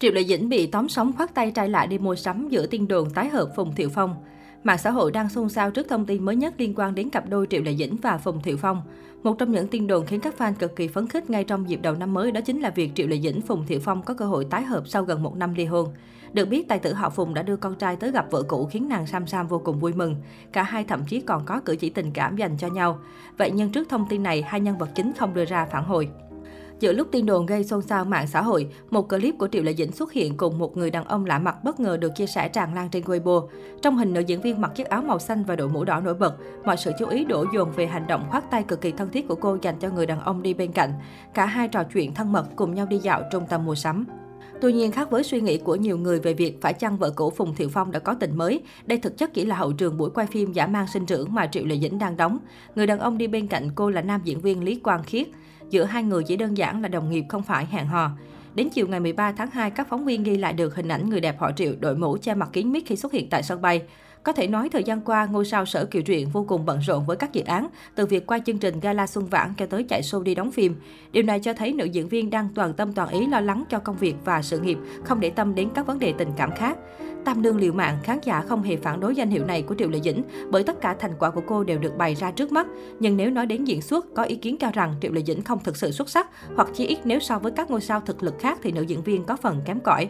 Triệu Lệ Dĩnh bị tóm sóng khoát tay trai lại đi mua sắm giữa tiên đồn tái hợp Phùng Thiệu Phong. Mạng xã hội đang xôn xao trước thông tin mới nhất liên quan đến cặp đôi Triệu Lệ Dĩnh và Phùng Thiệu Phong. Một trong những tin đồn khiến các fan cực kỳ phấn khích ngay trong dịp đầu năm mới đó chính là việc Triệu Lệ Dĩnh Phùng Thiệu Phong có cơ hội tái hợp sau gần một năm ly hôn. Được biết, tài tử họ Phùng đã đưa con trai tới gặp vợ cũ khiến nàng Sam Sam vô cùng vui mừng. Cả hai thậm chí còn có cử chỉ tình cảm dành cho nhau. Vậy nhưng trước thông tin này, hai nhân vật chính không đưa ra phản hồi. Giữa lúc tin đồn gây xôn xao mạng xã hội, một clip của Triệu Lệ Dĩnh xuất hiện cùng một người đàn ông lạ mặt bất ngờ được chia sẻ tràn lan trên Weibo. Trong hình nữ diễn viên mặc chiếc áo màu xanh và đội mũ đỏ nổi bật, mọi sự chú ý đổ dồn về hành động khoát tay cực kỳ thân thiết của cô dành cho người đàn ông đi bên cạnh. Cả hai trò chuyện thân mật cùng nhau đi dạo trung tâm mua sắm. Tuy nhiên, khác với suy nghĩ của nhiều người về việc phải chăng vợ cũ Phùng Thiệu Phong đã có tình mới, đây thực chất chỉ là hậu trường buổi quay phim giả mang sinh trưởng mà Triệu Lệ Dĩnh đang đóng. Người đàn ông đi bên cạnh cô là nam diễn viên Lý Quang Khiết. Giữa hai người chỉ đơn giản là đồng nghiệp không phải hẹn hò. Đến chiều ngày 13 tháng 2, các phóng viên ghi lại được hình ảnh người đẹp họ Triệu đội mũ che mặt kính mít khi xuất hiện tại sân bay. Có thể nói thời gian qua, ngôi sao Sở Kiều Truyện vô cùng bận rộn với các dự án, từ việc quay chương trình Gala Xuân Vãn cho tới chạy show đi đóng phim. Điều này cho thấy nữ diễn viên đang toàn tâm toàn ý lo lắng cho công việc và sự nghiệp, không để tâm đến các vấn đề tình cảm khác. Tam đương liều mạng, khán giả không hề phản đối danh hiệu này của Triệu Lệ Dĩnh bởi tất cả thành quả của cô đều được bày ra trước mắt. Nhưng nếu nói đến diễn xuất, có ý kiến cho rằng Triệu Lệ Dĩnh không thực sự xuất sắc hoặc chỉ ít nếu so với các ngôi sao thực lực khác thì nữ diễn viên có phần kém cỏi.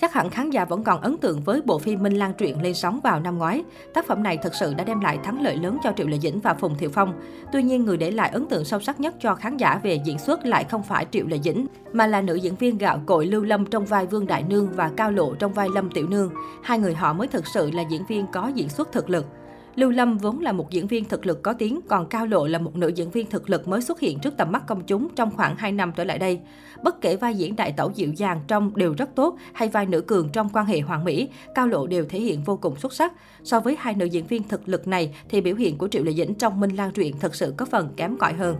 Chắc hẳn khán giả vẫn còn ấn tượng với bộ phim Minh Lan truyện lên sóng vào năm ngoái. Tác phẩm này thực sự đã đem lại thắng lợi lớn cho Triệu Lệ Dĩnh và Phùng Thiệu Phong. Tuy nhiên, người để lại ấn tượng sâu sắc nhất cho khán giả về diễn xuất lại không phải Triệu Lệ Dĩnh, mà là nữ diễn viên gạo cội Lưu Lâm trong vai Vương Đại Nương và Cao Lộ trong vai Lâm Tiểu Nương. Hai người họ mới thực sự là diễn viên có diễn xuất thực lực. Lưu Lâm vốn là một diễn viên thực lực có tiếng, còn Cao Lộ là một nữ diễn viên thực lực mới xuất hiện trước tầm mắt công chúng trong khoảng 2 năm trở lại đây. Bất kể vai diễn đại tẩu dịu dàng trong đều rất tốt hay vai nữ cường trong quan hệ hoàng mỹ, Cao Lộ đều thể hiện vô cùng xuất sắc. So với hai nữ diễn viên thực lực này thì biểu hiện của Triệu Lệ Dĩnh trong Minh Lan truyện thật sự có phần kém cỏi hơn.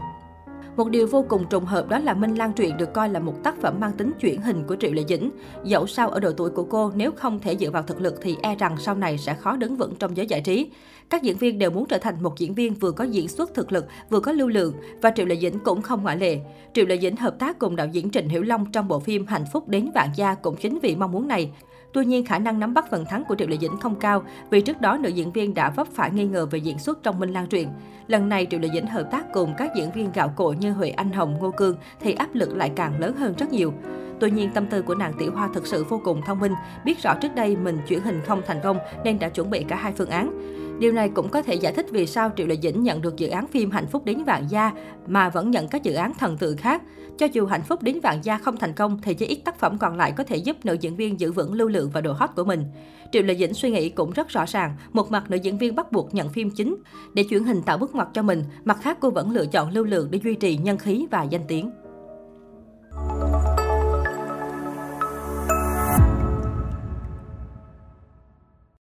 Một điều vô cùng trùng hợp đó là Minh Lan truyện được coi là một tác phẩm mang tính chuyển hình của Triệu Lệ Dĩnh. Dẫu sao ở độ tuổi của cô, nếu không thể dựa vào thực lực thì e rằng sau này sẽ khó đứng vững trong giới giải trí. Các diễn viên đều muốn trở thành một diễn viên vừa có diễn xuất thực lực, vừa có lưu lượng và Triệu Lệ Dĩnh cũng không ngoại lệ. Triệu Lệ Dĩnh hợp tác cùng đạo diễn Trịnh Hiểu Long trong bộ phim Hạnh phúc đến vạn gia cũng chính vì mong muốn này. Tuy nhiên, khả năng nắm bắt phần thắng của Triệu Lệ Dĩnh không cao vì trước đó nữ diễn viên đã vấp phải nghi ngờ về diễn xuất trong Minh Lan truyện. Lần này Triệu Lệ Dĩnh hợp tác cùng các diễn viên gạo cội như Huệ Anh Hồng, Ngô Cương thì áp lực lại càng lớn hơn rất nhiều. Tuy nhiên, tâm tư của nàng Tiểu Hoa thực sự vô cùng thông minh, biết rõ trước đây mình chuyển hình không thành công nên đã chuẩn bị cả hai phương án. Điều này cũng có thể giải thích vì sao Triệu Lệ Dĩnh nhận được dự án phim Hạnh phúc đến vạn gia mà vẫn nhận các dự án thần tượng khác. Cho dù Hạnh phúc đến vạn gia không thành công thì chỉ ít tác phẩm còn lại có thể giúp nữ diễn viên giữ vững lưu lượng và độ hot của mình. Triệu Lệ Dĩnh suy nghĩ cũng rất rõ ràng, một mặt nữ diễn viên bắt buộc nhận phim chính để chuyển hình tạo bước ngoặt cho mình, mặt khác cô vẫn lựa chọn lưu lượng để duy trì nhân khí và danh tiếng.